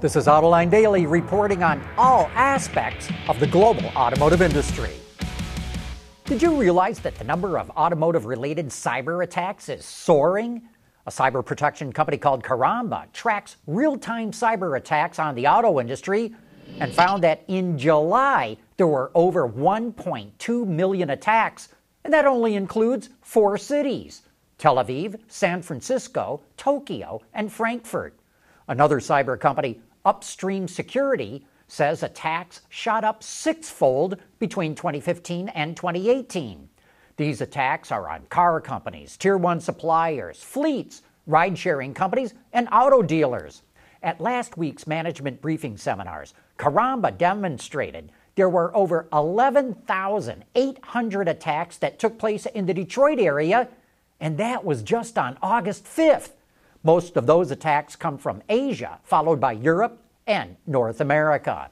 This is Autoline Daily reporting on all aspects of the global automotive industry. Did you realize that the number of automotive related cyber attacks is soaring? A cyber protection company called Karamba tracks real time cyber attacks on the auto industry and found that in July there were over 1.2 million attacks, and that only includes four cities Tel Aviv, San Francisco, Tokyo, and Frankfurt. Another cyber company Upstream Security says attacks shot up sixfold between 2015 and 2018. These attacks are on car companies, tier one suppliers, fleets, ride sharing companies, and auto dealers. At last week's management briefing seminars, Karamba demonstrated there were over 11,800 attacks that took place in the Detroit area, and that was just on August 5th. Most of those attacks come from Asia, followed by Europe and North America.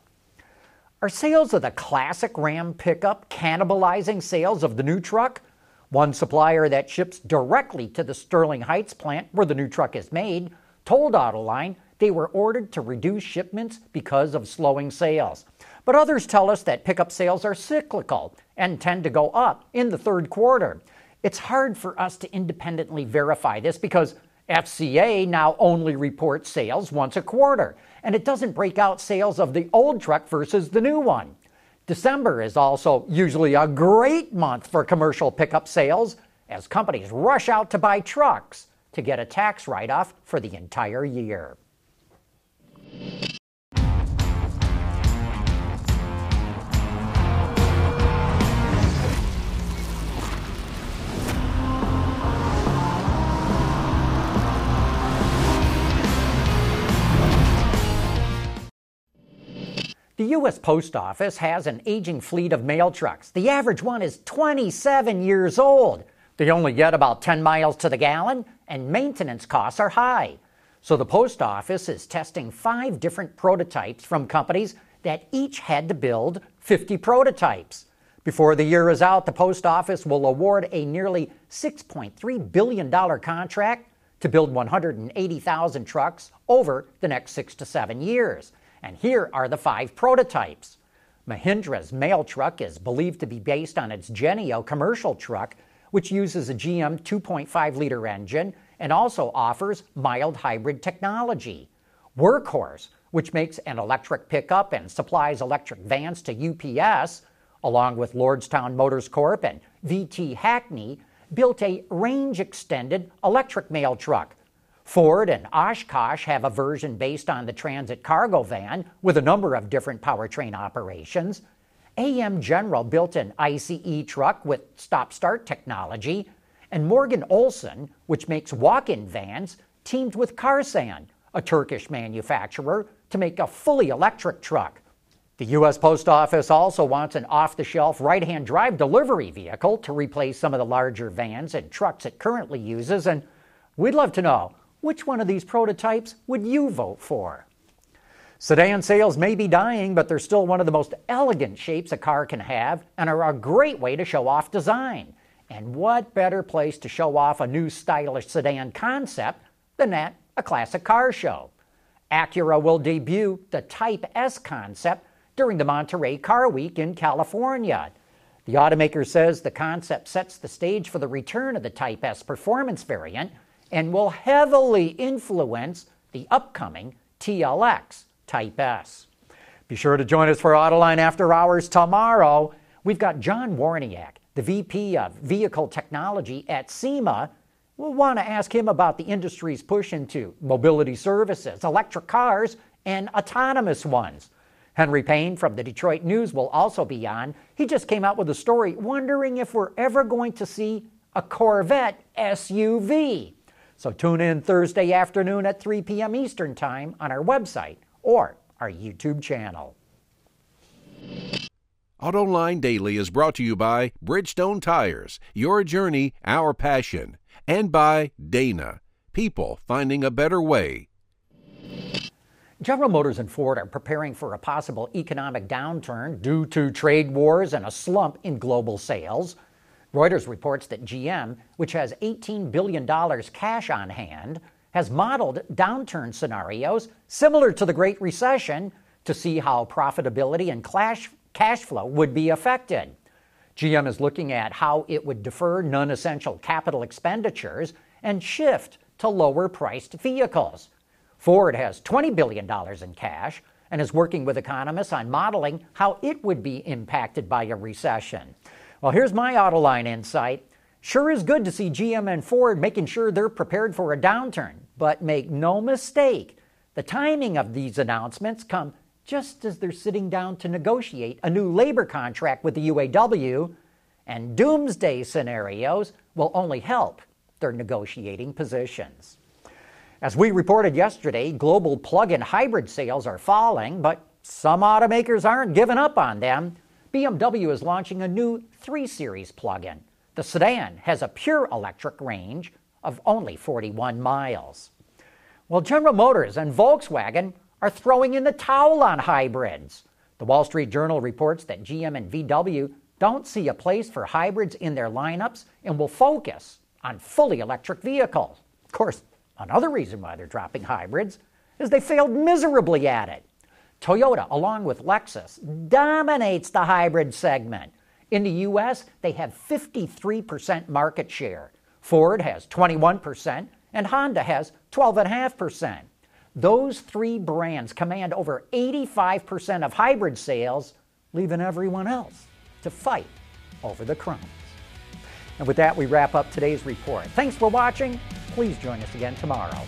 Are sales of the classic Ram pickup cannibalizing sales of the new truck? One supplier that ships directly to the Sterling Heights plant where the new truck is made told Autoline they were ordered to reduce shipments because of slowing sales. But others tell us that pickup sales are cyclical and tend to go up in the third quarter. It's hard for us to independently verify this because FCA now only reports sales once a quarter, and it doesn't break out sales of the old truck versus the new one. December is also usually a great month for commercial pickup sales as companies rush out to buy trucks to get a tax write off for the entire year. The U.S. Post Office has an aging fleet of mail trucks. The average one is 27 years old. They only get about 10 miles to the gallon, and maintenance costs are high. So the Post Office is testing five different prototypes from companies that each had to build 50 prototypes. Before the year is out, the Post Office will award a nearly $6.3 billion contract to build 180,000 trucks over the next six to seven years. And here are the five prototypes. Mahindra's mail truck is believed to be based on its Genio commercial truck, which uses a GM 2.5 liter engine and also offers mild hybrid technology. Workhorse, which makes an electric pickup and supplies electric vans to UPS, along with Lordstown Motors Corp and VT Hackney, built a range extended electric mail truck Ford and Oshkosh have a version based on the Transit cargo van with a number of different powertrain operations. AM General built an ICE truck with stop start technology. And Morgan Olson, which makes walk in vans, teamed with Karsan, a Turkish manufacturer, to make a fully electric truck. The U.S. Post Office also wants an off the shelf right hand drive delivery vehicle to replace some of the larger vans and trucks it currently uses. And we'd love to know which one of these prototypes would you vote for? Sedan sales may be dying, but they're still one of the most elegant shapes a car can have and are a great way to show off design. And what better place to show off a new stylish sedan concept than at a classic car show? Acura will debut the Type S concept during the Monterey Car Week in California. The automaker says the concept sets the stage for the return of the Type S performance variant and will heavily influence the upcoming TLX Type S. Be sure to join us for Autoline After Hours tomorrow. We've got John Waraniak, the VP of Vehicle Technology at SEMA. We'll want to ask him about the industry's push into mobility services, electric cars, and autonomous ones. Henry Payne from the Detroit News will also be on. He just came out with a story wondering if we're ever going to see a Corvette SUV. So tune in Thursday afternoon at 3 p.m. Eastern Time on our website or our YouTube channel. AutoLine Daily is brought to you by Bridgestone Tires, your journey, our passion, and by Dana, people finding a better way. General Motors and Ford are preparing for a possible economic downturn due to trade wars and a slump in global sales. Reuters reports that GM, which has $18 billion cash on hand, has modeled downturn scenarios similar to the Great Recession to see how profitability and cash, flow would be affected. GM is looking at how it would defer non essential capital expenditures and shift to lower priced vehicles. Ford has $20 billion in cash and is working with economists on modeling how it would be impacted by a recession. Well, here's my Autoline insight. Sure is good to see GM and Ford making sure they're prepared for a downturn, but make no mistake, the timing of these announcements come just as they're sitting down to negotiate a new labor contract with the UAW, and doomsday scenarios will only help their negotiating positions. As we reported yesterday, global plug in hybrid sales are falling, but some automakers aren't giving up on them. BMW is launching a new 3 Series plug in. The sedan has a pure electric range of only 41 miles. Well, General Motors and Volkswagen are throwing in the towel on hybrids. The Wall Street Journal reports that GM and VW don't see a place for hybrids in their lineups and will focus on fully electric vehicles. Of course, another reason why they're dropping hybrids is they failed miserably at it. Toyota, along with Lexus, dominates the hybrid segment. In the US, they have 53% market share. Ford has 21%, and Honda has 12.5%. Those three brands command over 85% of hybrid sales, leaving everyone else to fight over the crumbs. And with that, we wrap up today's report. Thanks for watching. Please join us again tomorrow.